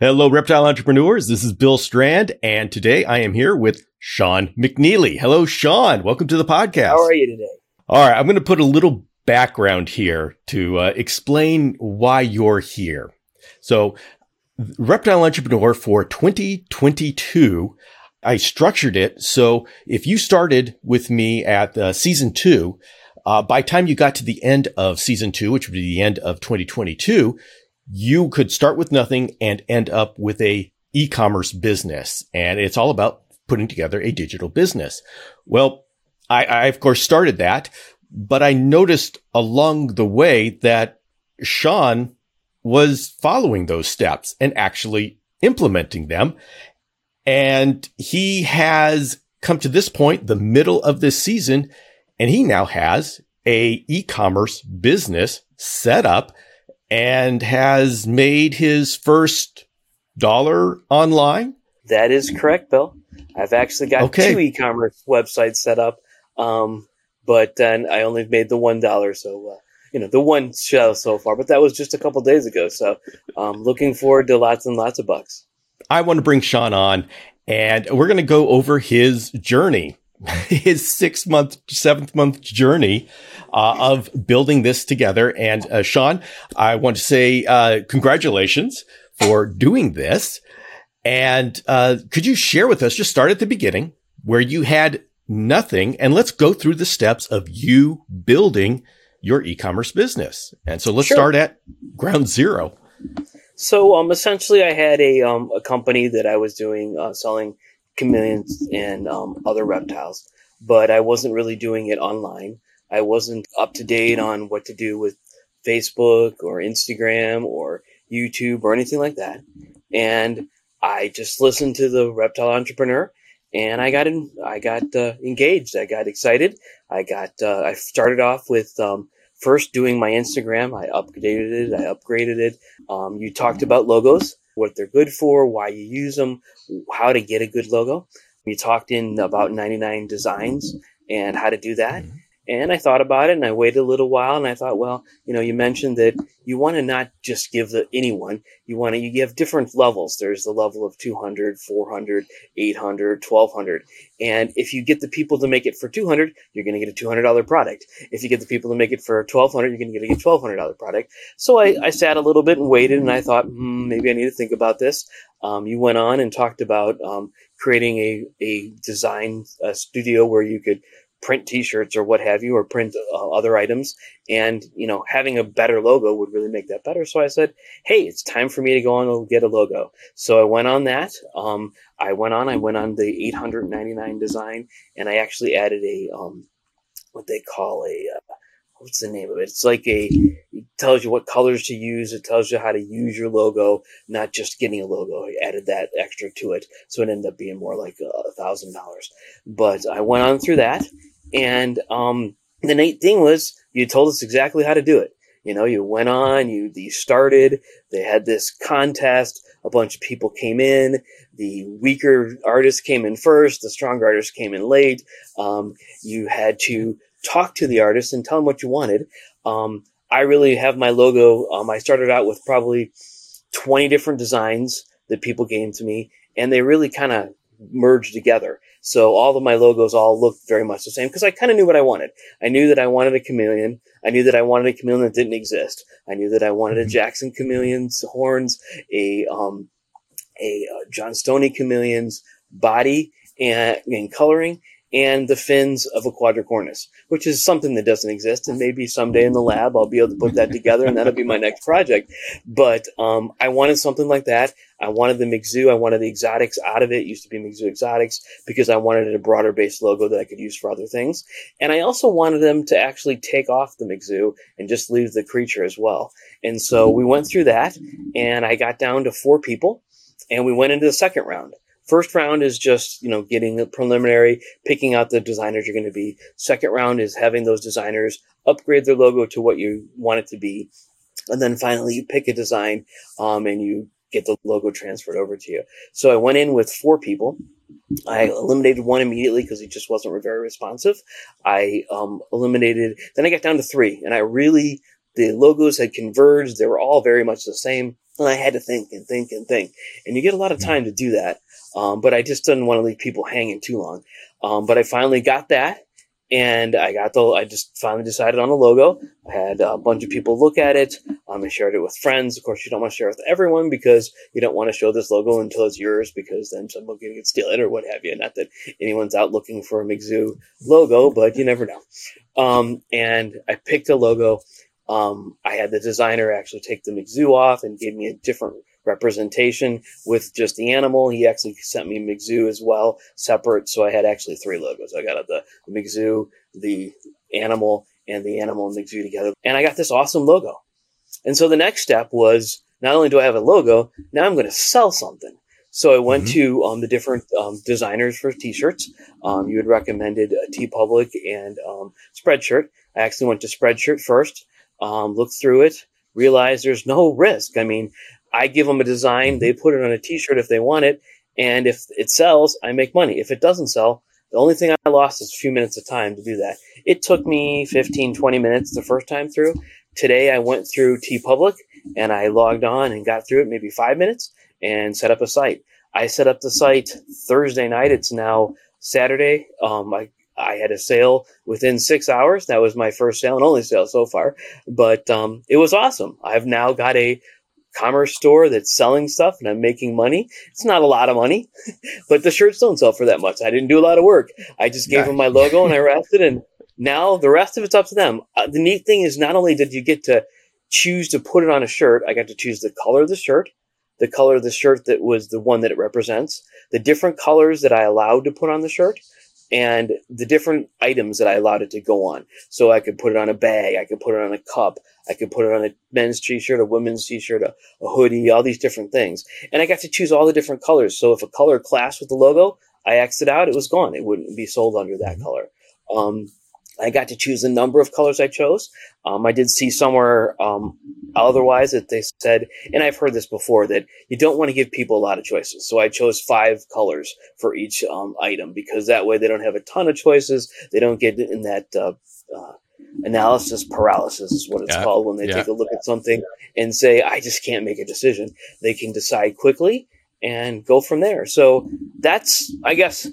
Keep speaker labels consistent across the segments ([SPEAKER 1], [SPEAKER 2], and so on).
[SPEAKER 1] Hello, reptile entrepreneurs. This is Bill Strand, and today I am here with Sean McNeely. Hello, Sean. Welcome to the podcast.
[SPEAKER 2] How are you today?
[SPEAKER 1] All right, I'm going to put a little background here to uh, explain why you're here. So, Reptile Entrepreneur for 2022, I structured it so if you started with me at uh, season two, uh, by time you got to the end of season two, which would be the end of 2022, you could start with nothing and end up with a e-commerce business. And it's all about putting together a digital business. Well, I, I of course started that, but I noticed along the way that Sean was following those steps and actually implementing them. And he has come to this point, the middle of this season, and he now has a e-commerce business set up and has made his first dollar online.
[SPEAKER 2] That is correct, Bill. I've actually got okay. two e-commerce websites set up, um, but then I only made the one dollar. So uh, you know the one show so far, but that was just a couple days ago. So um, looking forward to lots and lots of bucks.
[SPEAKER 1] I want to bring Sean on, and we're going to go over his journey his six month, seventh month journey uh, of building this together. And uh, Sean, I want to say uh, congratulations for doing this. And uh, could you share with us, just start at the beginning where you had nothing, and let's go through the steps of you building your e-commerce business. And so let's sure. start at ground zero.
[SPEAKER 2] So, um, essentially, I had a um, a company that I was doing uh, selling chameleons and um, other reptiles, but I wasn't really doing it online. I wasn't up to date on what to do with Facebook or Instagram or YouTube or anything like that. And I just listened to the reptile entrepreneur and I got in, I got uh, engaged. I got excited. I got, uh, I started off with, um, first doing my Instagram. I updated it. I upgraded it. Um, you talked about logos what they're good for, why you use them, how to get a good logo. We talked in about 99 designs and how to do that. Mm-hmm. And I thought about it and I waited a little while and I thought, well, you know, you mentioned that you want to not just give the anyone, you want to, you give different levels. There's the level of 200, 400, 800, 1200. And if you get the people to make it for 200, you're going to get a $200 product. If you get the people to make it for 1200, you're going to get a $1200 product. So I, I sat a little bit and waited and I thought, hmm, maybe I need to think about this. Um, you went on and talked about, um, creating a, a design a studio where you could print t-shirts or what have you or print uh, other items. And you know having a better logo would really make that better. So i said hey it's time for me to go on and get a logo. So i went on that. Um, i went on i went on the 899 design and i actually added a um, what they call a uh, what's the name of it? It's like a it tells you what colors to use. It tells you how to use your logo not just getting a logo. I added that extra to it. So it ended up being more like a thousand dollars. But i went on through that and um, the neat thing was you told us exactly how to do it. You know, you went on, you, you started, they had this contest, a bunch of people came in, the weaker artists came in first, the stronger artists came in late. Um, you had to talk to the artists and tell them what you wanted. Um, I really have my logo. Um, I started out with probably 20 different designs that people gave to me, and they really kind of merged together. So all of my logos all look very much the same because I kind of knew what I wanted. I knew that I wanted a chameleon. I knew that I wanted a chameleon that didn't exist. I knew that I wanted a mm-hmm. Jackson chameleon's horns, a um, a uh, Johnstoni chameleon's body and, and coloring, and the fins of a quadricornis, which is something that doesn't exist. And maybe someday in the lab, I'll be able to put that together and that'll be my next project. But, um, I wanted something like that. I wanted the McZoo. I wanted the exotics out of it. it used to be McZoo exotics because I wanted a broader based logo that I could use for other things. And I also wanted them to actually take off the McZoo and just leave the creature as well. And so we went through that and I got down to four people and we went into the second round. First round is just, you know, getting a preliminary, picking out the designers you're going to be. Second round is having those designers upgrade their logo to what you want it to be. And then finally you pick a design, um, and you get the logo transferred over to you. So I went in with four people. I eliminated one immediately because he just wasn't very responsive. I um, eliminated, then I got down to three, and I really the logos had converged. They were all very much the same. And I had to think and think and think. And you get a lot of time to do that. Um, but I just didn't want to leave people hanging too long. Um, but I finally got that and I got the, I just finally decided on a logo. I had a bunch of people look at it. Um, I shared it with friends. Of course, you don't want to share it with everyone because you don't want to show this logo until it's yours because then someone can steal it or what have you. Not that anyone's out looking for a McZoo logo, but you never know. Um, and I picked a logo. Um, I had the designer actually take the McZoo off and gave me a different representation with just the animal. He actually sent me McZoo as well, separate. So I had actually three logos. I got the, the McZoo, the animal, and the animal and McZoo together. And I got this awesome logo. And so the next step was not only do I have a logo, now I'm going to sell something. So I went mm-hmm. to um, the different um, designers for t-shirts. Um, you had recommended uh, Public and um, Spreadshirt. I actually went to Spreadshirt first, um, looked through it, realized there's no risk. I mean, I give them a design, they put it on a t-shirt if they want it, and if it sells, I make money. If it doesn't sell, the only thing I lost is a few minutes of time to do that. It took me 15, 20 minutes the first time through. Today I went through TeePublic and I logged on and got through it maybe five minutes and set up a site. I set up the site Thursday night. It's now Saturday. Um, I, I had a sale within six hours. That was my first sale and only sale so far, but um, it was awesome. I've now got a commerce store that's selling stuff and I'm making money. It's not a lot of money, but the shirts don't sell for that much. I didn't do a lot of work. I just gave them my logo and I wrapped it and now the rest of it's up to them. Uh, the neat thing is not only did you get to choose to put it on a shirt, I got to choose the color of the shirt, the color of the shirt that was the one that it represents, the different colors that I allowed to put on the shirt, and the different items that I allowed it to go on. So I could put it on a bag, I could put it on a cup, I could put it on a men's t-shirt, a women's t-shirt, a, a hoodie, all these different things. And I got to choose all the different colors. So if a color clashed with the logo, I exited out, it was gone. It wouldn't be sold under that mm-hmm. color. Um, I got to choose the number of colors I chose. Um, I did see somewhere um, otherwise that they said, and I've heard this before, that you don't want to give people a lot of choices. So I chose five colors for each um, item because that way they don't have a ton of choices. They don't get in that uh, uh, analysis paralysis, is what it's yeah. called when they yeah. take a look at something and say, I just can't make a decision. They can decide quickly and go from there. So that's, I guess,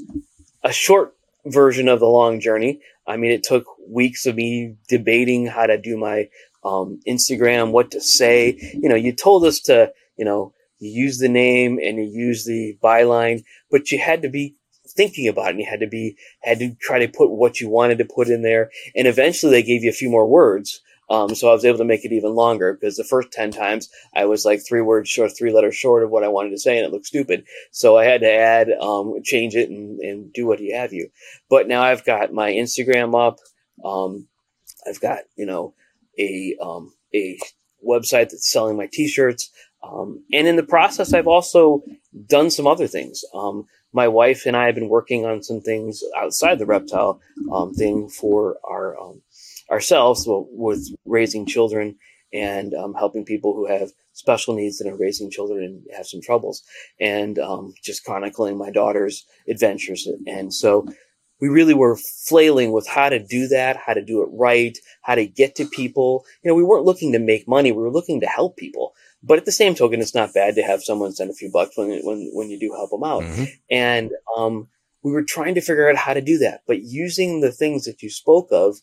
[SPEAKER 2] a short version of the long journey. I mean, it took weeks of me debating how to do my um, Instagram, what to say. You know, you told us to, you know, you use the name and you use the byline, but you had to be thinking about it and you had to be, had to try to put what you wanted to put in there. And eventually they gave you a few more words. Um, so I was able to make it even longer because the first 10 times I was like three words short, three letters short of what I wanted to say and it looked stupid. So I had to add, um, change it and, and do what you have you. But now I've got my Instagram up. Um, I've got, you know, a, um, a website that's selling my t-shirts. Um, and in the process, I've also done some other things. Um, my wife and I have been working on some things outside the reptile um, thing for our um, ourselves well, with raising children and um, helping people who have special needs and are raising children and have some troubles and um, just chronicling my daughter's adventures. And so we really were flailing with how to do that, how to do it right, how to get to people. You know, we weren't looking to make money. We were looking to help people. But at the same token, it's not bad to have someone send a few bucks when, when, when you do help them out. Mm-hmm. And, um, we were trying to figure out how to do that, but using the things that you spoke of,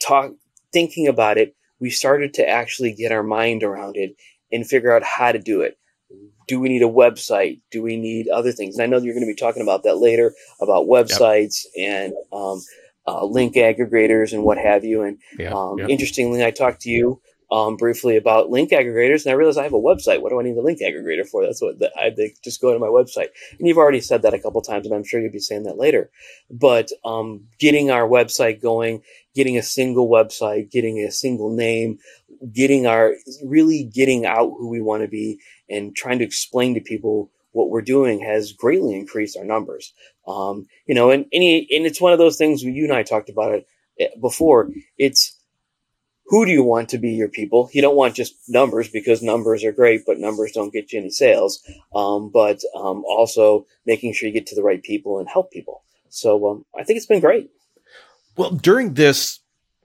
[SPEAKER 2] talk, thinking about it, we started to actually get our mind around it and figure out how to do it. Do we need a website? Do we need other things? And I know you're going to be talking about that later about websites yep. and um, uh, link aggregators and what have you. And yeah, um, yeah. interestingly, I talked to you um, briefly about link aggregators, and I realized I have a website. What do I need a link aggregator for? That's what the, I they just go to my website. And you've already said that a couple times, and I'm sure you'll be saying that later. But um, getting our website going, getting a single website, getting a single name, getting our really getting out who we want to be, and trying to explain to people what we're doing has greatly increased our numbers. Um, you know, and any and it's one of those things. You and I talked about it eh, before. It's who do you want to be your people? You don't want just numbers because numbers are great, but numbers don't get you any sales. Um, but um, also making sure you get to the right people and help people. So um, I think it's been great.
[SPEAKER 1] Well, during this,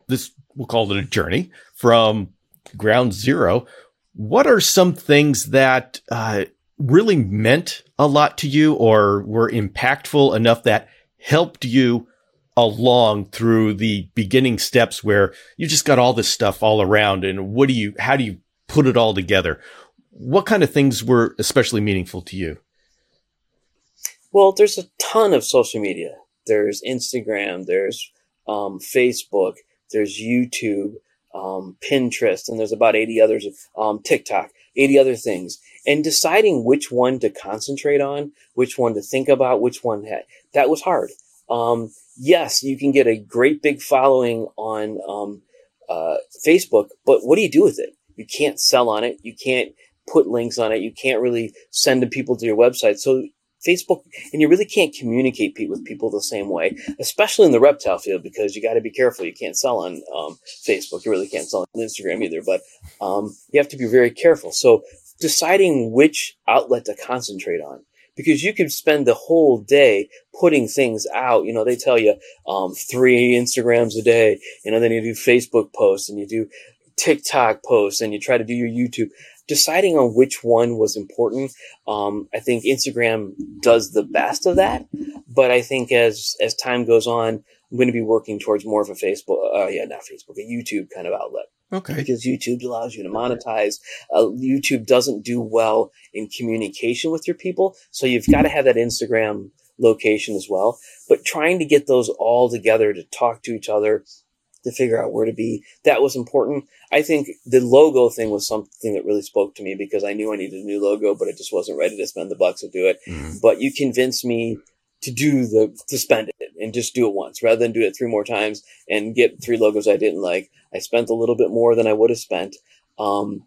[SPEAKER 1] this we'll call it a journey from ground zero. What are some things that uh, really meant a lot to you or were impactful enough that helped you along through the beginning steps where you just got all this stuff all around and what do you, how do you put it all together? What kind of things were especially meaningful to you?
[SPEAKER 2] Well, there's a ton of social media. There's Instagram, there's um, Facebook, there's YouTube, um, Pinterest, and there's about 80 others, um, TikTok, 80 other things. And deciding which one to concentrate on, which one to think about, which one had, that was hard. Um, yes, you can get a great big following on um, uh, Facebook, but what do you do with it? You can't sell on it. You can't put links on it. You can't really send people to your website. So Facebook, and you really can't communicate with people the same way, especially in the reptile field, because you got to be careful. You can't sell on um, Facebook. You really can't sell on Instagram either, but um, you have to be very careful. So deciding which outlet to concentrate on because you could spend the whole day putting things out. You know, they tell you um, three Instagrams a day, you know, then you do Facebook posts and you do TikTok posts and you try to do your YouTube. Deciding on which one was important, um, I think Instagram does the best of that. But I think as as time goes on, I'm going to be working towards more of a Facebook, uh, yeah, not Facebook, a YouTube kind of outlet.
[SPEAKER 1] Okay.
[SPEAKER 2] Because YouTube allows you to monetize. Uh, YouTube doesn't do well in communication with your people. So you've got to have that Instagram location as well. But trying to get those all together to talk to each other, to figure out where to be, that was important. I think the logo thing was something that really spoke to me because I knew I needed a new logo, but I just wasn't ready to spend the bucks to do it. Mm-hmm. But you convinced me to do the to spend it and just do it once rather than do it three more times and get three logos I didn't like. I spent a little bit more than I would have spent. Um,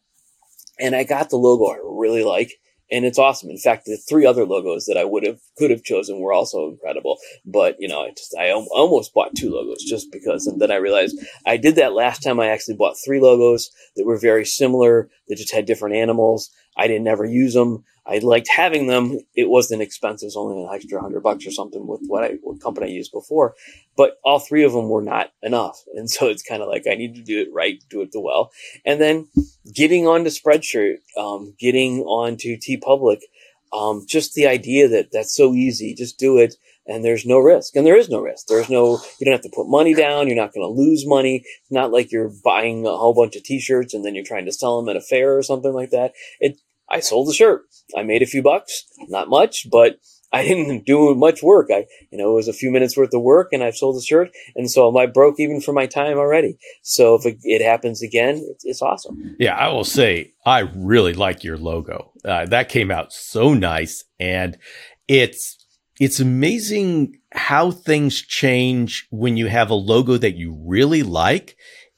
[SPEAKER 2] and I got the logo I really like and it's awesome. In fact, the three other logos that I would have could have chosen were also incredible. But you know, I just I almost bought two logos just because, and then I realized I did that last time. I actually bought three logos that were very similar. That just had different animals. I didn't ever use them. I liked having them. It wasn't expensive. It was only an extra hundred bucks or something with what I what company I used before. But all three of them were not enough, and so it's kind of like I need to do it right, do it the well, and then getting onto Spreadshirt, um, getting onto TeePublic, um, just the idea that that's so easy, just do it, and there's no risk, and there is no risk. There's no, you don't have to put money down. You're not going to lose money. It's not like you're buying a whole bunch of T-shirts and then you're trying to sell them at a fair or something like that. It I sold the shirt. I made a few bucks, not much, but I didn't do much work. I, you know, it was a few minutes worth of work and I've sold the shirt. And so I broke even for my time already. So if it, it happens again, it's, it's, awesome.
[SPEAKER 1] Yeah. I will say I really like your logo. Uh, that came out so nice and it's, it's amazing how things change when you have a logo that you really like.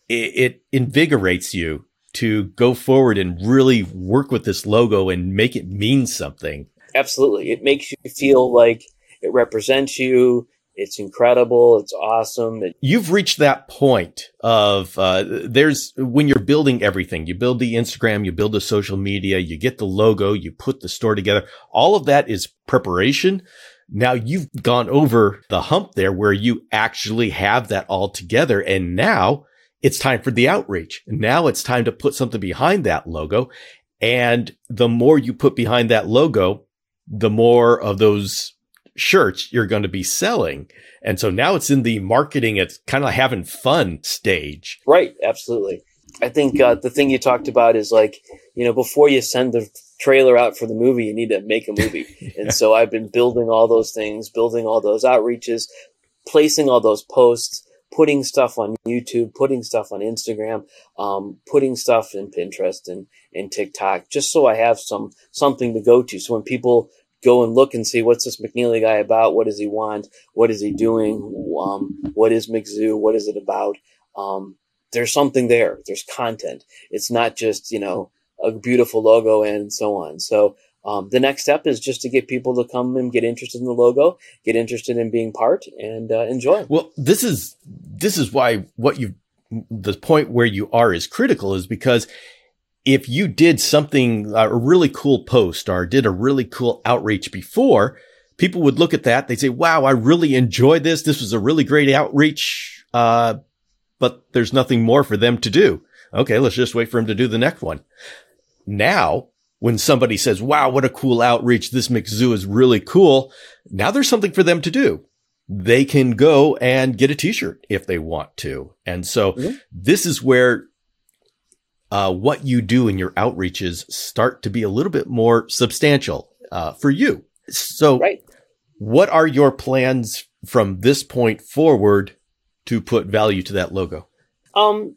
[SPEAKER 1] It, it invigorates you to go forward and really work with this logo and make it mean something.
[SPEAKER 2] Absolutely. It makes you feel like it represents you. It's incredible. It's awesome. It-
[SPEAKER 1] You've reached that point of uh, there's when you're building everything. You build the Instagram, you build the social media, you get the logo, you put the store together. All of that is preparation. Now you've gone over the hump there where you actually have that all together, and now it's time for the outreach. Now it's time to put something behind that logo. And the more you put behind that logo, the more of those shirts you're going to be selling. And so now it's in the marketing, it's kind of having fun stage.
[SPEAKER 2] Right. Absolutely. I think uh, the thing you talked about is like, you know, before you send the trailer out for the movie, you need to make a movie. yeah. And so I've been building all those things, building all those outreaches, placing all those posts putting stuff on YouTube, putting stuff on Instagram, um, putting stuff in Pinterest and, and TikTok, just so I have some something to go to. So when people go and look and see what's this McNeely guy about, what does he want, what is he doing, um, what is McZoo, what is it about? Um, there's something there. There's content. It's not just you know a beautiful logo and so on. So um, the next step is just to get people to come and get interested in the logo, get interested in being part, and uh, enjoy.
[SPEAKER 1] Well, this is this is why what you the point where you are is critical is because if you did something uh, a really cool post or did a really cool outreach before, people would look at that. They'd say, "Wow, I really enjoyed this. This was a really great outreach." Uh, but there's nothing more for them to do. Okay, let's just wait for him to do the next one. Now, when somebody says, wow, what a cool outreach. This McZoo is really cool. Now there's something for them to do. They can go and get a t-shirt if they want to. And so mm-hmm. this is where uh, what you do in your outreaches start to be a little bit more substantial uh, for you. So right. what are your plans from this point forward to put value to that logo?
[SPEAKER 2] Um,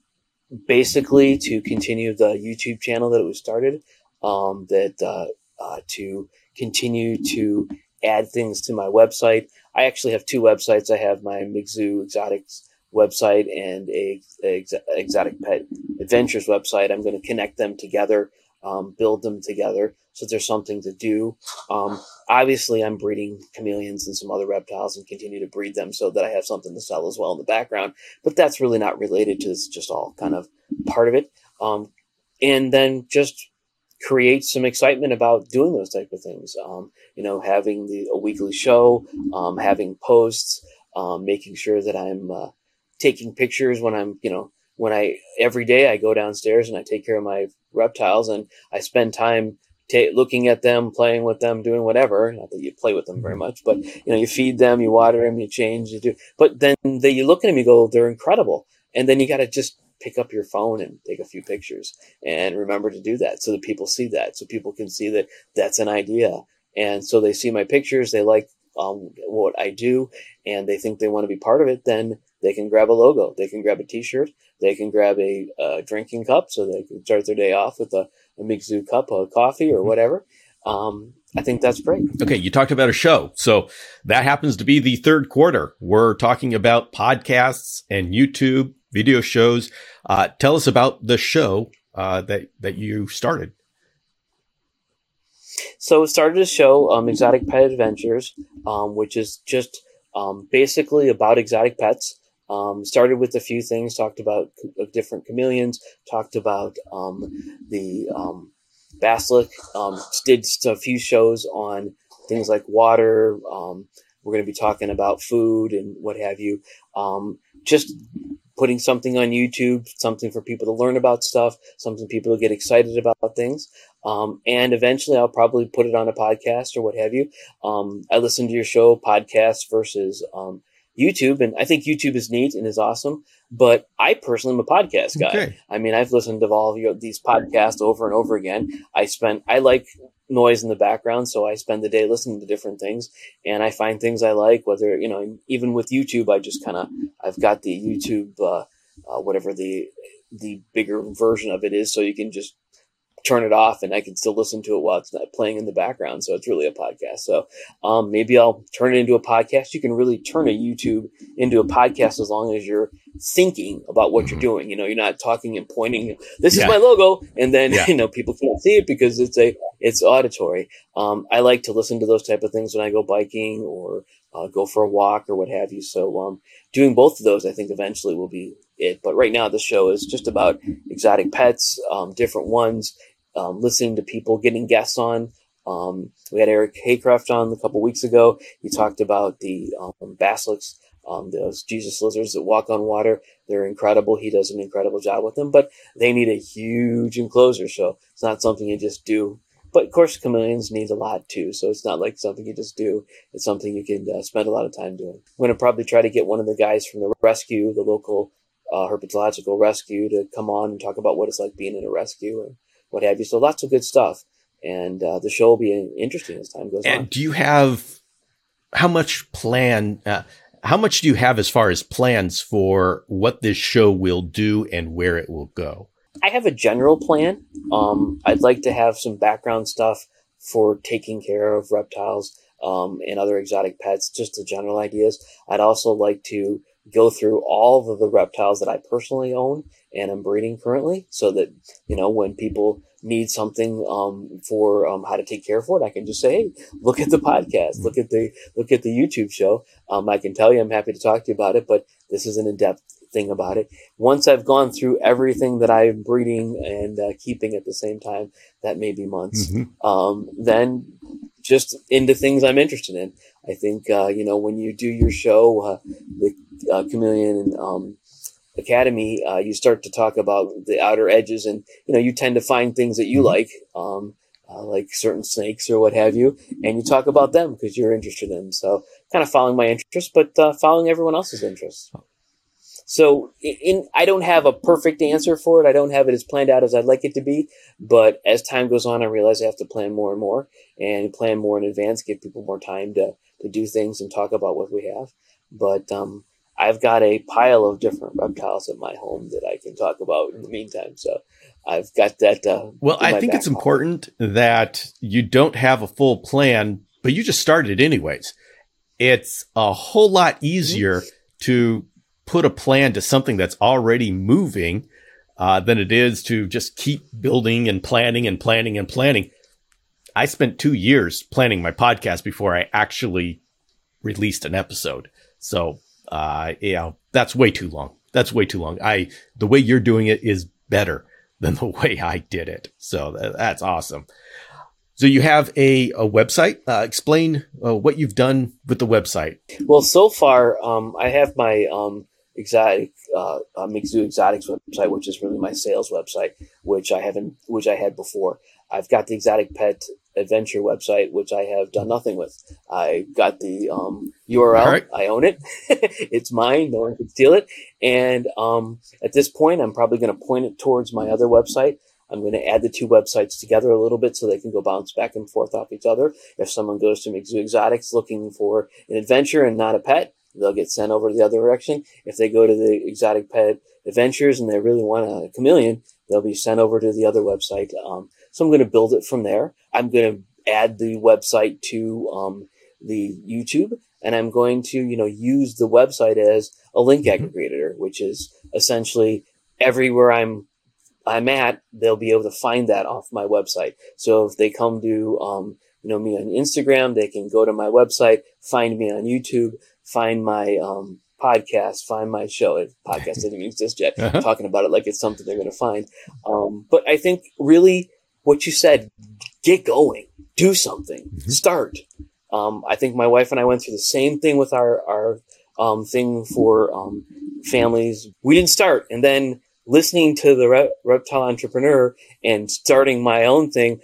[SPEAKER 2] basically to continue the YouTube channel that it was started, um, that uh, uh, to continue to add things to my website. I actually have two websites. I have my McZoo Exotics website and a, a exotic pet adventures website. I'm going to connect them together, um, build them together so there's something to do. Um, obviously, I'm breeding chameleons and some other reptiles and continue to breed them so that I have something to sell as well in the background. But that's really not related to this, just all kind of part of it. Um, and then just create some excitement about doing those type of things. Um, you know, having the a weekly show, um, having posts, um, making sure that I'm uh, taking pictures when I'm, you know, when I every day I go downstairs and I take care of my reptiles and I spend time t- looking at them, playing with them, doing whatever. Not that you play with them very mm-hmm. much, but you know, you feed them, you water them, you change, you do. But then they, you look at them, you go, they're incredible, and then you got to just pick up your phone and take a few pictures and remember to do that so that people see that, so people can see that that's an idea, and so they see my pictures, they like um, what I do, and they think they want to be part of it. Then they can grab a logo, they can grab a T-shirt, they can grab a, a drinking cup, so they can start their day off with a a McZoo cup of coffee or mm-hmm. whatever. Um, I think that's great.
[SPEAKER 1] Okay, you talked about a show. So that happens to be the third quarter. We're talking about podcasts and YouTube video shows. Uh, tell us about the show uh, that that you started.
[SPEAKER 2] So it started a show, um, Exotic Pet Adventures, um, which is just um, basically about exotic pets. Um, started with a few things, talked about different chameleons, talked about um, the um, basilisk, um, did a few shows on things like water. Um, we're going to be talking about food and what have you. Um, just putting something on YouTube, something for people to learn about stuff, something people to get excited about things. Um, and eventually I'll probably put it on a podcast or what have you. Um, I listen to your show, podcast versus, um, YouTube, and I think YouTube is neat and is awesome. But I personally am a podcast guy. Okay. I mean, I've listened to all of your, these podcasts over and over again. I spent, I like noise in the background, so I spend the day listening to different things, and I find things I like. Whether you know, even with YouTube, I just kind of, I've got the YouTube, uh, uh, whatever the the bigger version of it is, so you can just turn it off and I can still listen to it while it's not playing in the background. So it's really a podcast. So um, maybe I'll turn it into a podcast. You can really turn a YouTube into a podcast as long as you're thinking about what you're mm-hmm. doing. You know, you're not talking and pointing. This yeah. is my logo, and then yeah. you know people can't see it because it's a it's auditory. Um, I like to listen to those type of things when I go biking or uh, go for a walk or what have you. So um, doing both of those, I think eventually will be it. But right now, the show is just about exotic pets, um, different ones, um, listening to people, getting guests on. Um, we had Eric Haycraft on a couple weeks ago. He talked about the um, basilisks, um, those Jesus lizards that walk on water. They're incredible. He does an incredible job with them, but they need a huge enclosure. So it's not something you just do. But of course, chameleons need a lot too. So it's not like something you just do. It's something you can uh, spend a lot of time doing. I'm going to probably try to get one of the guys from the rescue, the local uh, herpetological rescue, to come on and talk about what it's like being in a rescue and what have you. So lots of good stuff. And uh, the show will be interesting as time goes
[SPEAKER 1] and
[SPEAKER 2] on.
[SPEAKER 1] And do you have how much plan? Uh, how much do you have as far as plans for what this show will do and where it will go?
[SPEAKER 2] I have a general plan. Um, I'd like to have some background stuff for taking care of reptiles um, and other exotic pets, just the general ideas. I'd also like to go through all of the reptiles that I personally own and I'm breeding currently so that, you know, when people need something, um, for, um, how to take care of it, I can just say, Hey, look at the podcast, look at the, look at the YouTube show. Um, I can tell you, I'm happy to talk to you about it, but this is an in-depth thing about it. Once I've gone through everything that I'm breeding and uh, keeping at the same time, that may be months. Mm-hmm. Um, then just into things I'm interested in. I think, uh, you know, when you do your show, uh, the uh, chameleon um, academy, uh, you start to talk about the outer edges, and you know you tend to find things that you mm-hmm. like, um, uh, like certain snakes or what have you, and you talk about them because you're interested in. Them. So kind of following my interest, but uh, following everyone else's interests. So in, I don't have a perfect answer for it. I don't have it as planned out as I'd like it to be. But as time goes on, I realize I have to plan more and more and plan more in advance, give people more time to, to do things and talk about what we have. But, um, I've got a pile of different reptiles at my home that I can talk about in the meantime. So I've got that. Uh,
[SPEAKER 1] well, I think it's important that you don't have a full plan, but you just started it anyways. It's a whole lot easier mm-hmm. to put a plan to something that's already moving uh, than it is to just keep building and planning and planning and planning. I spent two years planning my podcast before I actually released an episode. So, uh, yeah, that's way too long. That's way too long. I, the way you're doing it is better than the way I did it. So that, that's awesome. So you have a, a website. Uh, explain uh, what you've done with the website.
[SPEAKER 2] Well, so far, um, I have my um, exotic uh, uh, McZoo Exotics website, which is really my sales website, which I haven't, which I had before. I've got the Exotic Pet Adventure website, which I have done nothing with. I got the um, URL. Right. I own it. it's mine. No one can steal it. And um, at this point, I'm probably going to point it towards my other website. I'm going to add the two websites together a little bit so they can go bounce back and forth off each other. If someone goes to McZoo Exotics looking for an adventure and not a pet, they'll get sent over to the other direction. If they go to the exotic pet adventures and they really want a chameleon, they'll be sent over to the other website. Um, so I'm going to build it from there. I'm going to add the website to um, the YouTube, and I'm going to you know use the website as a link mm-hmm. aggregator, which is essentially everywhere I'm I'm at, they'll be able to find that off my website. So if they come to um, you know me on Instagram, they can go to my website, find me on YouTube find my um, podcast, find my show. If podcast doesn't exist yet. Uh-huh. Talking about it like it's something they're going to find. Um, but I think really what you said, get going, do something, mm-hmm. start. Um, I think my wife and I went through the same thing with our, our, um, thing for, um, families. We didn't start. And then listening to the Re- reptile entrepreneur and starting my own thing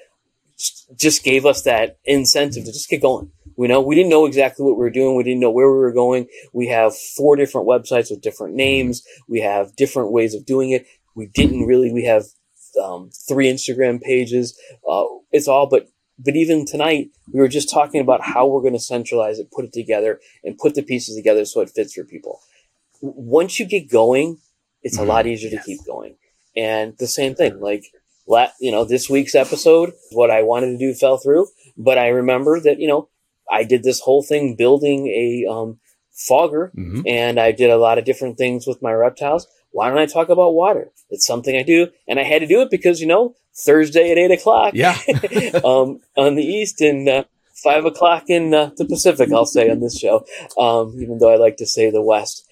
[SPEAKER 2] just gave us that incentive to just get going. We know we didn't know exactly what we were doing. We didn't know where we were going. We have four different websites with different names. We have different ways of doing it. We didn't really. We have um, three Instagram pages. Uh, it's all, but but even tonight we were just talking about how we're going to centralize it, put it together, and put the pieces together so it fits for people. Once you get going, it's a lot mm-hmm. easier to keep going. And the same thing, like you know, this week's episode, what I wanted to do fell through, but I remember that, you know, I did this whole thing building a um, fogger, mm-hmm. and I did a lot of different things with my reptiles. Why don't I talk about water? It's something I do, and I had to do it because you know Thursday at eight o'clock,
[SPEAKER 1] yeah,
[SPEAKER 2] um, on the east and uh, five o'clock in uh, the Pacific. I'll say on this show, um, even though I like to say the West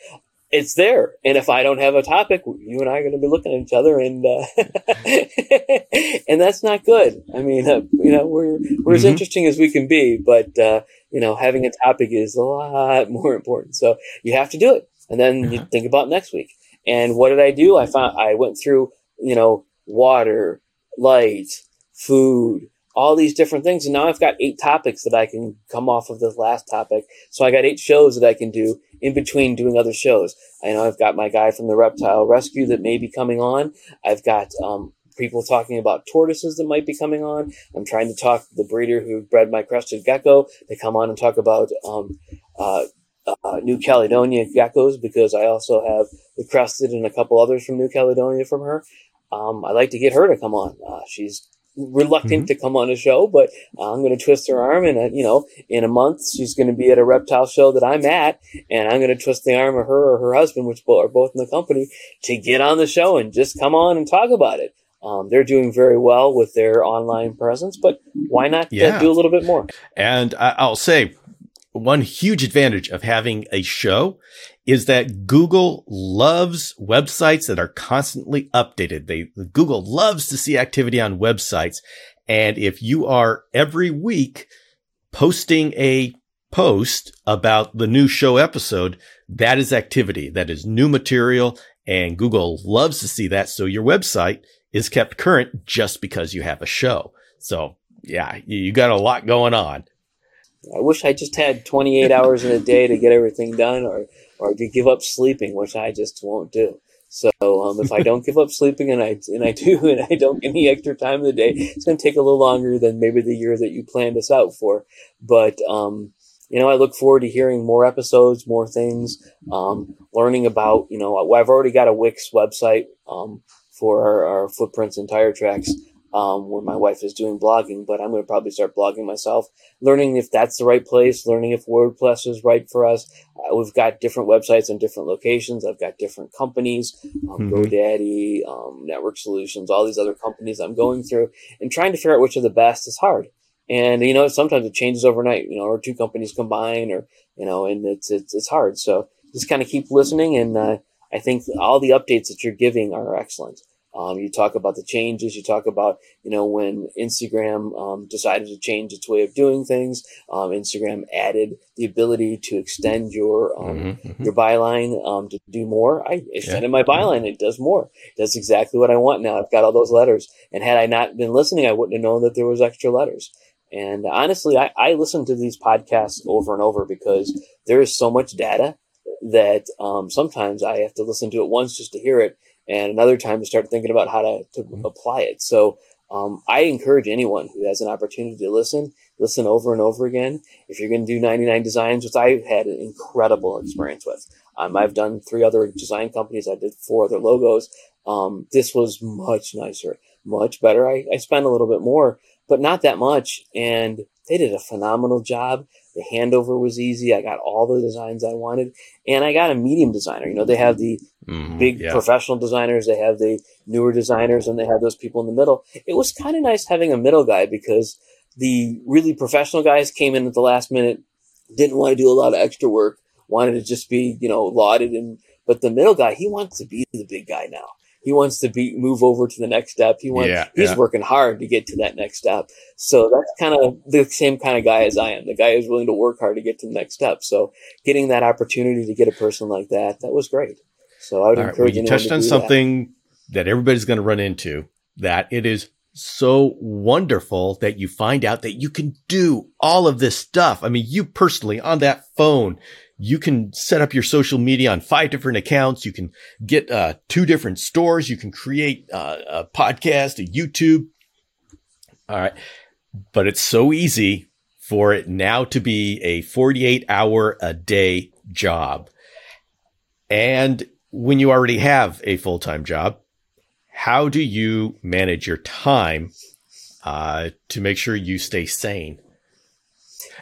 [SPEAKER 2] it's there. And if I don't have a topic, you and I are going to be looking at each other, and uh, and that's not good. I mean, uh, you know, we're we're mm-hmm. as interesting as we can be, but uh, you know, having a topic is a lot more important. So you have to do it, and then you think about next week. And what did I do? I found I went through, you know, water, light, food, all these different things. And now I've got eight topics that I can come off of this last topic. So I got eight shows that I can do in between doing other shows. I know I've got my guy from the reptile rescue that may be coming on. I've got, um, people talking about tortoises that might be coming on. I'm trying to talk the breeder who bred my crested gecko to come on and talk about, um, uh, uh, New Caledonia geckos because I also have the crested and a couple others from New Caledonia from her. Um, I'd like to get her to come on. Uh, she's reluctant mm-hmm. to come on a show, but uh, I'm going to twist her arm. And, uh, you know, in a month, she's going to be at a reptile show that I'm at. And I'm going to twist the arm of her or her husband, which are both in the company, to get on the show and just come on and talk about it. Um, they're doing very well with their online presence, but why not uh, do a little bit more?
[SPEAKER 1] And I'll say one huge advantage of having a show is that Google loves websites that are constantly updated. They, Google loves to see activity on websites. And if you are every week posting a post about the new show episode, that is activity. That is new material. And Google loves to see that. So your website is kept current just because you have a show. So yeah, you got a lot going on.
[SPEAKER 2] I wish I just had 28 hours in a day to get everything done or, or to give up sleeping, which I just won't do. So um, if I don't give up sleeping and I and I do and I don't get any extra time in the day, it's going to take a little longer than maybe the year that you planned us out for. But um, you know, I look forward to hearing more episodes, more things, um, learning about. You know, I've already got a Wix website um, for our, our footprints and tire tracks um, where my wife is doing blogging, but I'm going to probably start blogging myself, learning if that's the right place, learning if WordPress is right for us. Uh, we've got different websites in different locations. I've got different companies, um, mm-hmm. GoDaddy, um, Network Solutions, all these other companies I'm going through and trying to figure out which are the best is hard. And, you know, sometimes it changes overnight, you know, or two companies combine or, you know, and it's, it's, it's hard. So just kind of keep listening. And, uh, I think all the updates that you're giving are excellent. Um, you talk about the changes. You talk about, you know, when Instagram um, decided to change its way of doing things. Um, Instagram added the ability to extend your um, mm-hmm, mm-hmm. your byline um, to do more. I extended yeah. my byline. It does more. It does exactly what I want now. I've got all those letters. And had I not been listening, I wouldn't have known that there was extra letters. And honestly, I, I listen to these podcasts over and over because there is so much data that um, sometimes I have to listen to it once just to hear it and another time to start thinking about how to, to mm-hmm. apply it. So um, I encourage anyone who has an opportunity to listen, listen over and over again. If you're going to do 99 designs, which I've had an incredible experience with, um, I've done three other design companies. I did four other logos. Um, this was much nicer, much better. I, I spent a little bit more, but not that much. And they did a phenomenal job. The handover was easy. I got all the designs I wanted, and I got a medium designer. You know, they have the mm-hmm, big yeah. professional designers, they have the newer designers, and they have those people in the middle. It was kind of nice having a middle guy because the really professional guys came in at the last minute, didn't want to do a lot of extra work, wanted to just be, you know, lauded and but the middle guy, he wants to be the big guy now. He wants to be move over to the next step. He wants yeah, he's yeah. working hard to get to that next step. So that's kind of the same kind of guy as I am. The guy who's willing to work hard to get to the next step. So getting that opportunity to get a person like that, that was great. So I would All encourage right, well,
[SPEAKER 1] you touched on something that. that everybody's going to run into that it is so wonderful that you find out that you can do all of this stuff. I mean, you personally on that phone, you can set up your social media on five different accounts. You can get uh, two different stores. You can create uh, a podcast, a YouTube. All right. But it's so easy for it now to be a 48 hour a day job. And when you already have a full time job, how do you manage your time uh, to make sure you stay sane?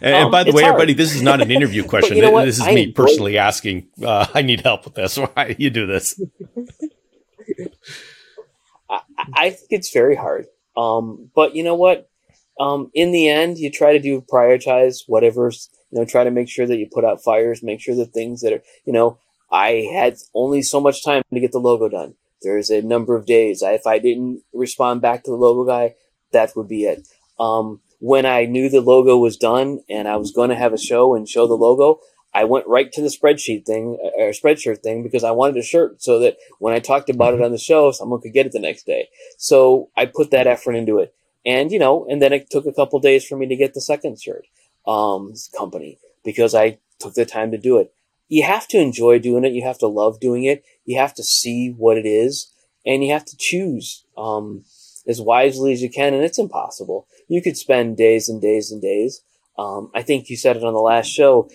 [SPEAKER 1] And, um, and by the way, hard. everybody, this is not an interview question. you know this is I me personally asking. Uh, I need help with this. Why do you do this?
[SPEAKER 2] I, I, think it's very hard. Um, but you know what? Um, in the end, you try to do prioritize whatever's, you know, try to make sure that you put out fires, make sure that things that are, you know, I had only so much time to get the logo done. There's a number of days. I, if I didn't respond back to the logo guy, that would be it. Um, when I knew the logo was done and I was going to have a show and show the logo, I went right to the spreadsheet thing uh, or spreadshirt thing because I wanted a shirt so that when I talked about it mm-hmm. on the show, someone could get it the next day. So I put that effort into it. And, you know, and then it took a couple days for me to get the second shirt, um, company because I took the time to do it. You have to enjoy doing it. You have to love doing it. You have to see what it is and you have to choose, um, as wisely as you can. And it's impossible you could spend days and days and days. Um, I think you said it on the last show.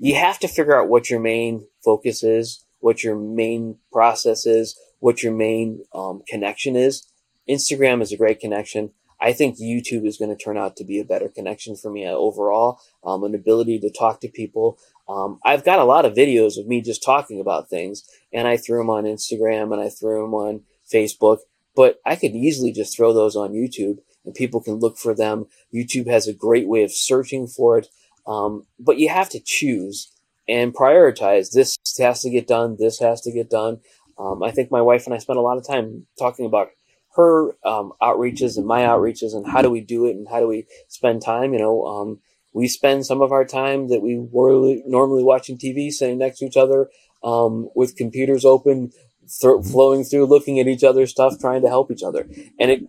[SPEAKER 2] You have to figure out what your main focus is, what your main process is, what your main um, connection is. Instagram is a great connection. I think YouTube is going to turn out to be a better connection for me overall. Um, an ability to talk to people. Um, I've got a lot of videos of me just talking about things, and I threw them on Instagram and I threw them on Facebook. But I could easily just throw those on YouTube and people can look for them. YouTube has a great way of searching for it. Um, but you have to choose and prioritize. This has to get done. This has to get done. Um, I think my wife and I spent a lot of time talking about her um, outreaches and my outreaches and how do we do it and how do we spend time. You know, um, we spend some of our time that we were normally watching TV, sitting next to each other um, with computers open, th- flowing through, looking at each other's stuff, trying to help each other. And it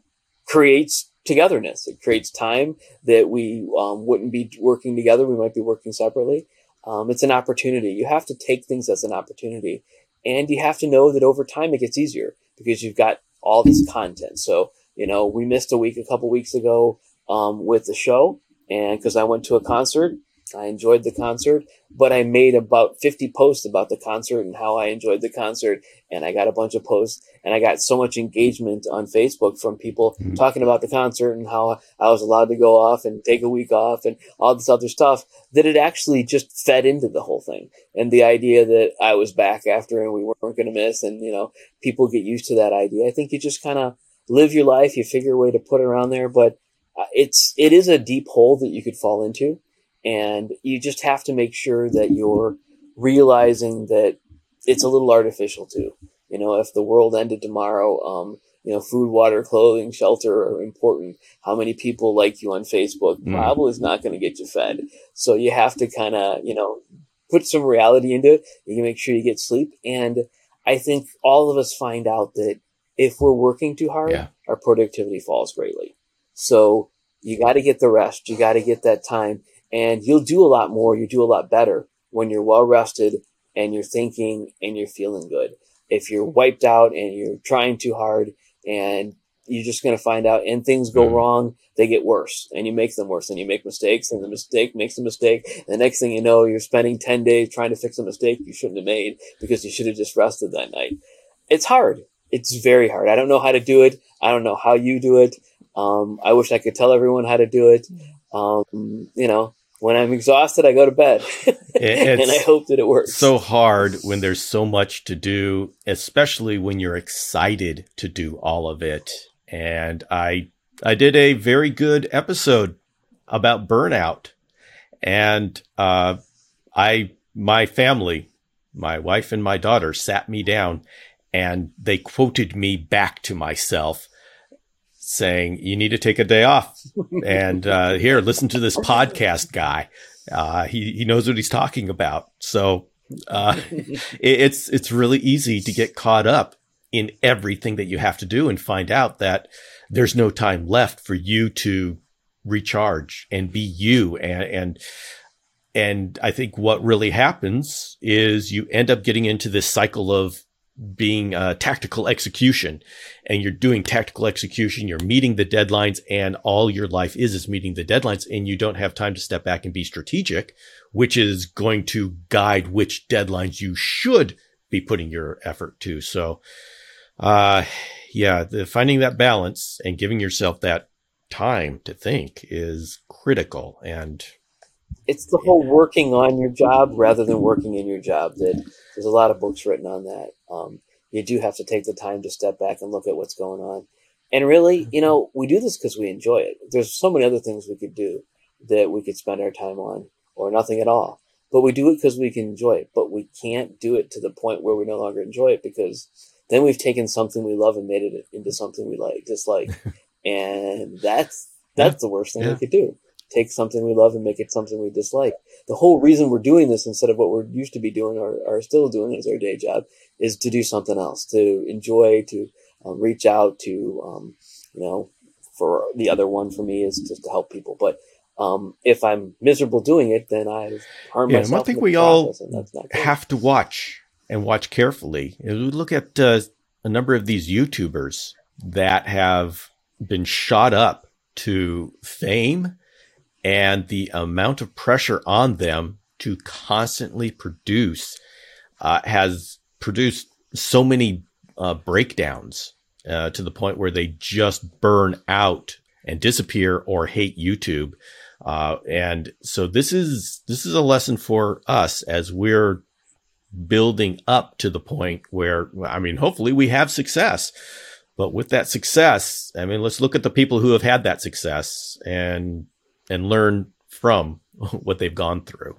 [SPEAKER 2] creates togetherness. It creates time that we um, wouldn't be working together. We might be working separately. Um, it's an opportunity. You have to take things as an opportunity. And you have to know that over time it gets easier because you've got all this content. So, you know, we missed a week a couple weeks ago um, with the show. And because I went to a concert I enjoyed the concert, but I made about 50 posts about the concert and how I enjoyed the concert. And I got a bunch of posts and I got so much engagement on Facebook from people mm-hmm. talking about the concert and how I was allowed to go off and take a week off and all this other stuff that it actually just fed into the whole thing. And the idea that I was back after and we weren't going to miss and, you know, people get used to that idea. I think you just kind of live your life. You figure a way to put it around there, but it's, it is a deep hole that you could fall into and you just have to make sure that you're realizing that it's a little artificial too. You know, if the world ended tomorrow, um, you know, food, water, clothing, shelter are important. How many people like you on Facebook mm. probably is not going to get you fed. So you have to kind of, you know, put some reality into it. You can make sure you get sleep. And I think all of us find out that if we're working too hard, yeah. our productivity falls greatly. So you got to get the rest. You got to get that time and you'll do a lot more. You do a lot better when you're well rested and you're thinking and you're feeling good. If you're wiped out and you're trying too hard and you're just going to find out and things go mm. wrong, they get worse and you make them worse and you make mistakes and the mistake makes a mistake. And the next thing you know, you're spending 10 days trying to fix a mistake you shouldn't have made because you should have just rested that night. It's hard. It's very hard. I don't know how to do it. I don't know how you do it. Um, I wish I could tell everyone how to do it. Um, you know, when I'm exhausted, I go to bed. and I hope that it works.
[SPEAKER 1] So hard when there's so much to do, especially when you're excited to do all of it. And I I did a very good episode about burnout. And uh, I my family, my wife and my daughter sat me down and they quoted me back to myself saying you need to take a day off. And uh, here listen to this podcast guy. Uh, he, he knows what he's talking about. So uh, it, it's it's really easy to get caught up in everything that you have to do and find out that there's no time left for you to recharge and be you. And and and I think what really happens is you end up getting into this cycle of being uh, tactical execution. And you're doing tactical execution you're meeting the deadlines and all your life is is meeting the deadlines and you don't have time to step back and be strategic which is going to guide which deadlines you should be putting your effort to. So uh yeah the finding that balance and giving yourself that time to think is critical and
[SPEAKER 2] it's the whole working on your job rather than working in your job that there's a lot of books written on that. Um, you do have to take the time to step back and look at what's going on. And really, you know, we do this because we enjoy it. There's so many other things we could do that we could spend our time on or nothing at all. But we do it because we can enjoy it. But we can't do it to the point where we no longer enjoy it because then we've taken something we love and made it into something we like, dislike. and that's that's yeah. the worst thing yeah. we could do take something we love and make it something we dislike. The whole reason we're doing this instead of what we're used to be doing or are still doing as our day job is to do something else, to enjoy, to um, reach out, to, um, you know, for the other one for me is just to help people. But um, if I'm miserable doing it, then I've harmed yeah, myself.
[SPEAKER 1] I think we all have to watch and watch carefully. We look at uh, a number of these YouTubers that have been shot up to fame and the amount of pressure on them to constantly produce uh, has produced so many uh, breakdowns uh, to the point where they just burn out and disappear or hate YouTube. Uh, and so this is this is a lesson for us as we're building up to the point where I mean, hopefully we have success. But with that success, I mean, let's look at the people who have had that success and and learn from what they've gone through.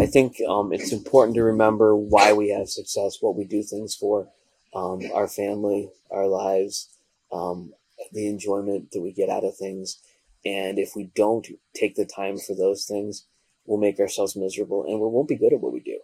[SPEAKER 2] I think um, it's important to remember why we have success, what we do things for, um, our family, our lives, um, the enjoyment that we get out of things. And if we don't take the time for those things, we'll make ourselves miserable and we won't be good at what we do.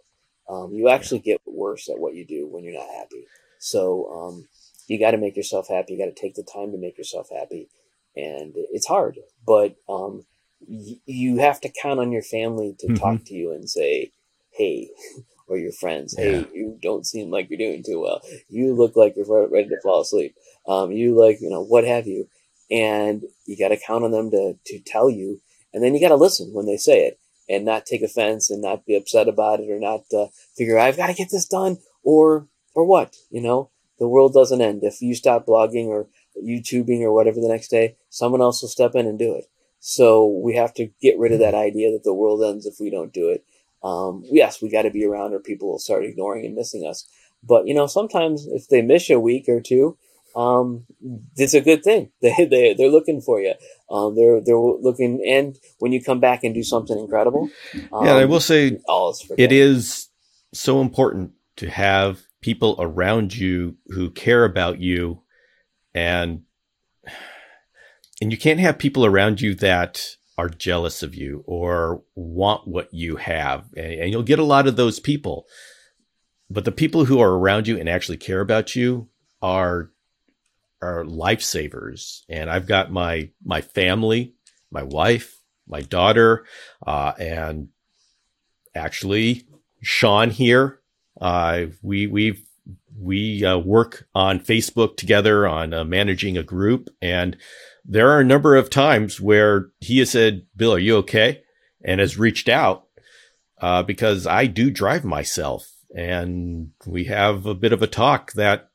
[SPEAKER 2] um, you actually get worse at what you do when you're not happy. So um, you got to make yourself happy. You got to take the time to make yourself happy, and it's hard, but um, y- you have to count on your family to mm-hmm. talk to you and say, "Hey." or your friends, hey, yeah. you don't seem like you're doing too well. You look like you're ready to fall asleep. Um, you like, you know, what have you. And you got to count on them to, to tell you. And then you got to listen when they say it and not take offense and not be upset about it or not uh, figure I've got to get this done or or what you know the world doesn't end if you stop blogging or YouTubing or whatever the next day someone else will step in and do it so we have to get rid of that idea that the world ends if we don't do it um, yes we got to be around or people will start ignoring and missing us but you know sometimes if they miss a week or two um, it's a good thing. They they they're looking for you. Um, they're they're looking, and when you come back and do something incredible,
[SPEAKER 1] um, yeah, I will say, it is so important to have people around you who care about you, and and you can't have people around you that are jealous of you or want what you have, and, and you'll get a lot of those people. But the people who are around you and actually care about you are are lifesavers. And I've got my my family, my wife, my daughter, uh, and actually Sean here. Uh, we we we uh, work on Facebook together on uh, managing a group, and there are a number of times where he has said, "Bill, are you okay?" and has reached out uh, because I do drive myself, and we have a bit of a talk that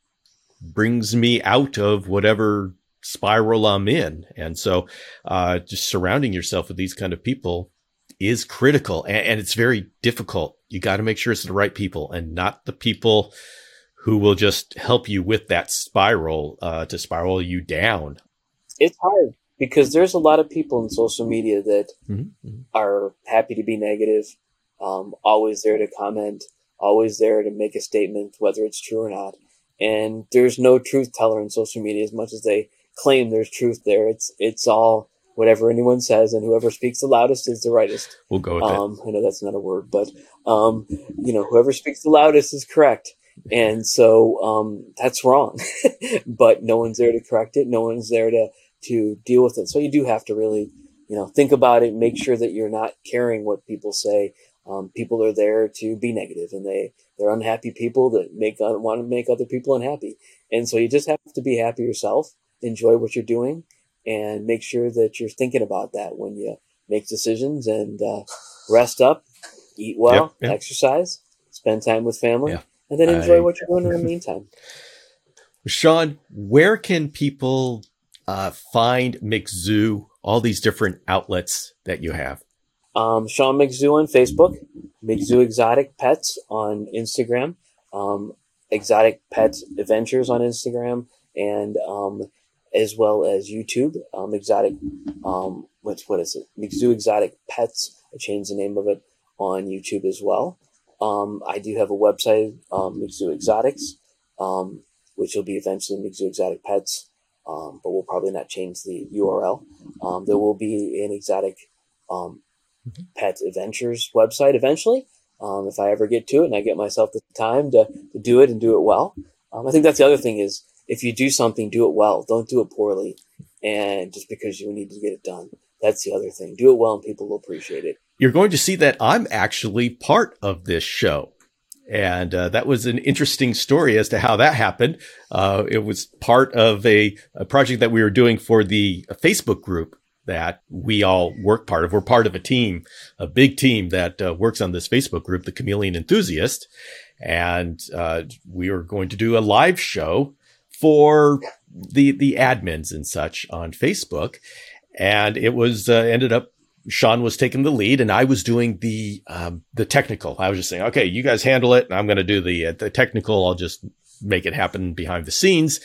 [SPEAKER 1] brings me out of whatever spiral I'm in. And so, uh, just surrounding yourself with these kind of people is critical and, and it's very difficult. You got to make sure it's the right people and not the people who will just help you with that spiral, uh, to spiral you down.
[SPEAKER 2] It's hard because there's a lot of people in social media that mm-hmm. mm-hmm. are happy to be negative, um, always there to comment, always there to make a statement, whether it's true or not and there's no truth teller in social media as much as they claim there's truth there. It's it's all whatever anyone says, and whoever speaks the loudest is the rightest.
[SPEAKER 1] We'll go with
[SPEAKER 2] um, that. I know that's not a word, but um, you know, whoever speaks the loudest is correct, and so um, that's wrong. but no one's there to correct it. No one's there to to deal with it. So you do have to really, you know, think about it. Make sure that you're not caring what people say. Um, people are there to be negative, and they they're unhappy people that make uh, want to make other people unhappy. And so you just have to be happy yourself, enjoy what you're doing, and make sure that you're thinking about that when you make decisions and uh, rest up, eat well, yep, yep. exercise, spend time with family, yeah. And then enjoy I, what you're doing in the meantime.
[SPEAKER 1] Sean, where can people uh, find McZoo, all these different outlets that you have?
[SPEAKER 2] Um, Sean McZoo on Facebook, McZoo Exotic Pets on Instagram, um, Exotic Pets Adventures on Instagram, and um, as well as YouTube. Um, exotic, um, what's what is it? McZoo Exotic Pets. I changed the name of it on YouTube as well. Um, I do have a website, um, McZoo Exotics, um, which will be eventually McZoo Exotic Pets, um, but we'll probably not change the URL. Um, there will be an exotic um, mm-hmm. pet adventures website eventually. Um, if I ever get to it and I get myself the time to, to do it and do it well. Um, I think that's the other thing is if you do something, do it well. Don't do it poorly. And just because you need to get it done. That's the other thing. Do it well and people will appreciate it.
[SPEAKER 1] You're going to see that I'm actually part of this show. And uh, that was an interesting story as to how that happened. Uh, it was part of a, a project that we were doing for the Facebook group that we all work part of. We're part of a team, a big team that uh, works on this Facebook group, the Chameleon Enthusiast. And uh, we were going to do a live show for the the admins and such on Facebook. And it was uh, ended up Sean was taking the lead, and I was doing the um, the technical. I was just saying, okay, you guys handle it, and I'm going to do the uh, the technical. I'll just make it happen behind the scenes.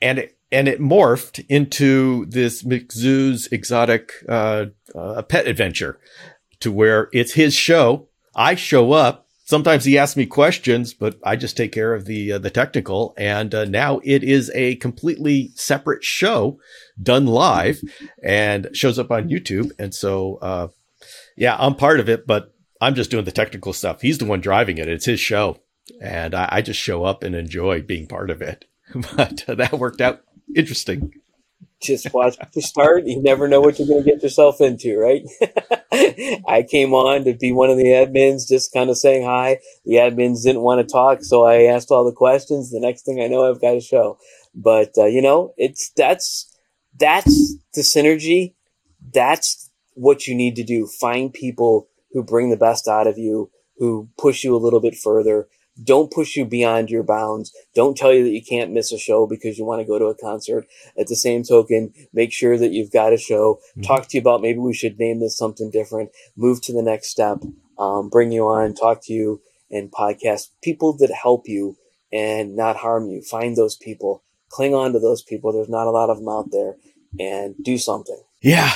[SPEAKER 1] And it, and it morphed into this McZoo's exotic uh, uh, pet adventure, to where it's his show. I show up. Sometimes he asks me questions, but I just take care of the uh, the technical. And uh, now it is a completely separate show, done live, and shows up on YouTube. And so, uh, yeah, I'm part of it, but I'm just doing the technical stuff. He's the one driving it. It's his show. And I, I just show up and enjoy being part of it. But that worked out interesting.
[SPEAKER 2] Just watch the start. You never know what you're going to get yourself into, right? I came on to be one of the admins, just kind of saying hi. The admins didn't want to talk, so I asked all the questions. The next thing I know, I've got a show. But uh, you know, it's that's that's the synergy. That's what you need to do. Find people who bring the best out of you, who push you a little bit further. Don't push you beyond your bounds. Don't tell you that you can't miss a show because you want to go to a concert. At the same token, make sure that you've got a show. Mm-hmm. Talk to you about maybe we should name this something different. Move to the next step. Um, bring you on, talk to you, and podcast people that help you and not harm you. Find those people. Cling on to those people. There's not a lot of them out there, and do something.
[SPEAKER 1] Yeah,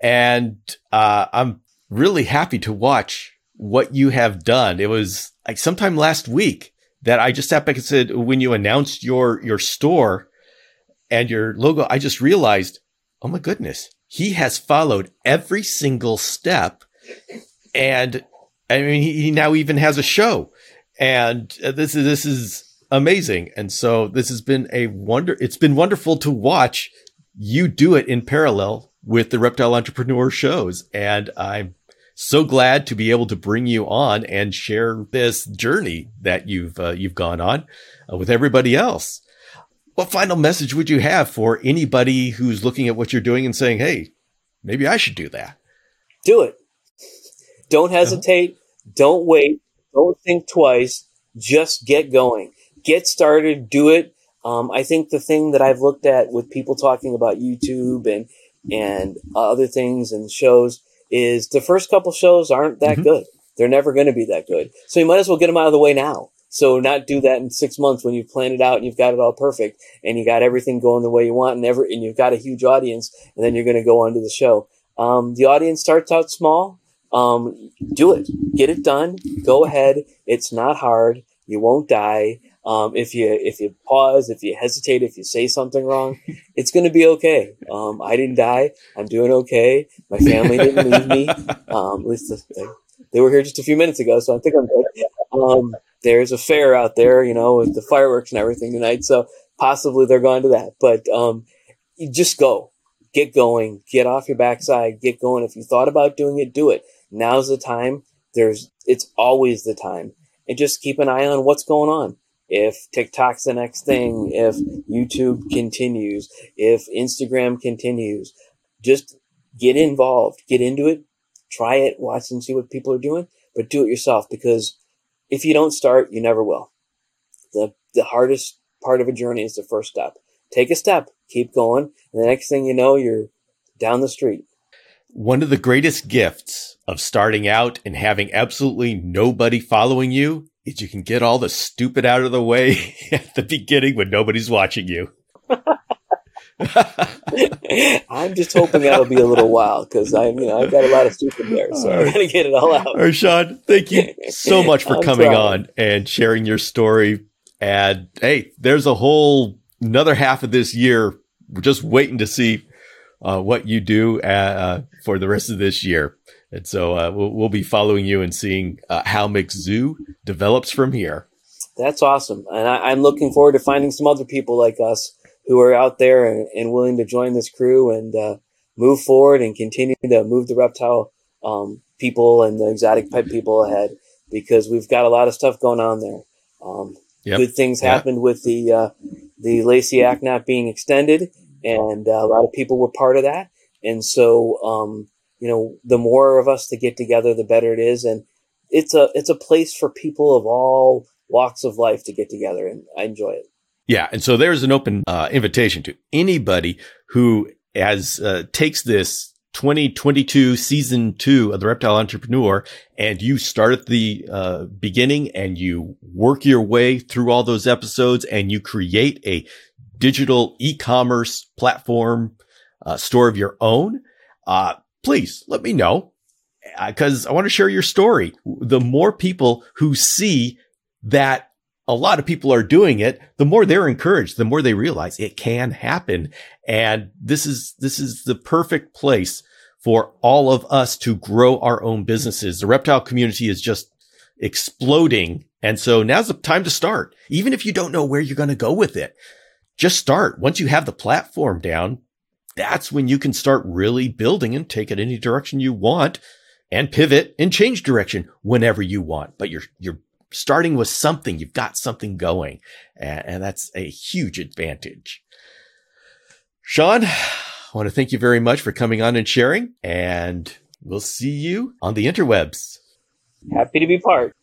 [SPEAKER 1] and uh, I'm really happy to watch what you have done. It was like sometime last week that I just sat back and said, when you announced your, your store and your logo, I just realized, oh my goodness, he has followed every single step. And I mean, he, he now even has a show and uh, this is, this is amazing. And so this has been a wonder. It's been wonderful to watch you do it in parallel with the reptile entrepreneur shows. And I'm so glad to be able to bring you on and share this journey that you've uh, you've gone on uh, with everybody else. What final message would you have for anybody who's looking at what you're doing and saying, "Hey, maybe I should do that"?
[SPEAKER 2] Do it. Don't hesitate. Uh-huh. Don't wait. Don't think twice. Just get going. Get started. Do it. Um, I think the thing that I've looked at with people talking about YouTube and and other things and shows is the first couple shows aren't that mm-hmm. good. They're never going to be that good. So you might as well get them out of the way now. So not do that in six months when you've planned it out and you've got it all perfect and you got everything going the way you want and ever, and you've got a huge audience and then you're going to go onto the show. Um, the audience starts out small. Um, do it, get it done. Go ahead. It's not hard. You won't die. Um, if you if you pause, if you hesitate, if you say something wrong, it's going to be okay. Um, I didn't die. I'm doing okay. My family didn't leave me. Um, at least they, they were here just a few minutes ago, so I think I'm good. Um, there's a fair out there, you know, with the fireworks and everything tonight, so possibly they're going to that. But um, you just go, get going, get off your backside, get going. If you thought about doing it, do it. Now's the time. There's it's always the time, and just keep an eye on what's going on if TikTok's the next thing, if YouTube continues, if Instagram continues, just get involved, get into it, try it, watch and see what people are doing, but do it yourself because if you don't start, you never will. The, the hardest part of a journey is the first step. Take a step, keep going, and the next thing you know, you're down the street.
[SPEAKER 1] One of the greatest gifts of starting out and having absolutely nobody following you is you can get all the stupid out of the way at the beginning when nobody's watching you.
[SPEAKER 2] I'm just hoping that'll be a little while because I, you know, I've got a lot of stupid there, so I'm gonna get it all out. All
[SPEAKER 1] right, Sean, thank you so much for coming trying. on and sharing your story. And hey, there's a whole another half of this year. We're just waiting to see uh, what you do uh, for the rest of this year. And so uh, we'll, we'll, be following you and seeing uh, how McZoo develops from here.
[SPEAKER 2] That's awesome. And I, am looking forward to finding some other people like us who are out there and, and willing to join this crew and uh, move forward and continue to move the reptile um, people and the exotic pet people ahead because we've got a lot of stuff going on there. Um, yep. Good things yep. happened with the uh, the Lacey Act not being extended, and uh, a lot of people were part of that. And so um, you know, the more of us to get together, the better it is. And it's a, it's a place for people of all walks of life to get together. And I enjoy it.
[SPEAKER 1] Yeah. And so there's an open uh, invitation to anybody who has, uh, takes this 2022 season two of the reptile entrepreneur and you start at the uh, beginning and you work your way through all those episodes and you create a digital e-commerce platform uh, store of your own. Uh, please let me know because uh, I want to share your story. The more people who see that a lot of people are doing it, the more they're encouraged, the more they realize it can happen. And this is, this is the perfect place for all of us to grow our own businesses. The reptile community is just exploding. And so now's the time to start. Even if you don't know where you're going to go with it, just start. Once you have the platform down, that's when you can start really building and take it any direction you want and pivot and change direction whenever you want. But you're, you're starting with something. You've got something going and, and that's a huge advantage. Sean, I want to thank you very much for coming on and sharing and we'll see you on the interwebs.
[SPEAKER 2] Happy to be part.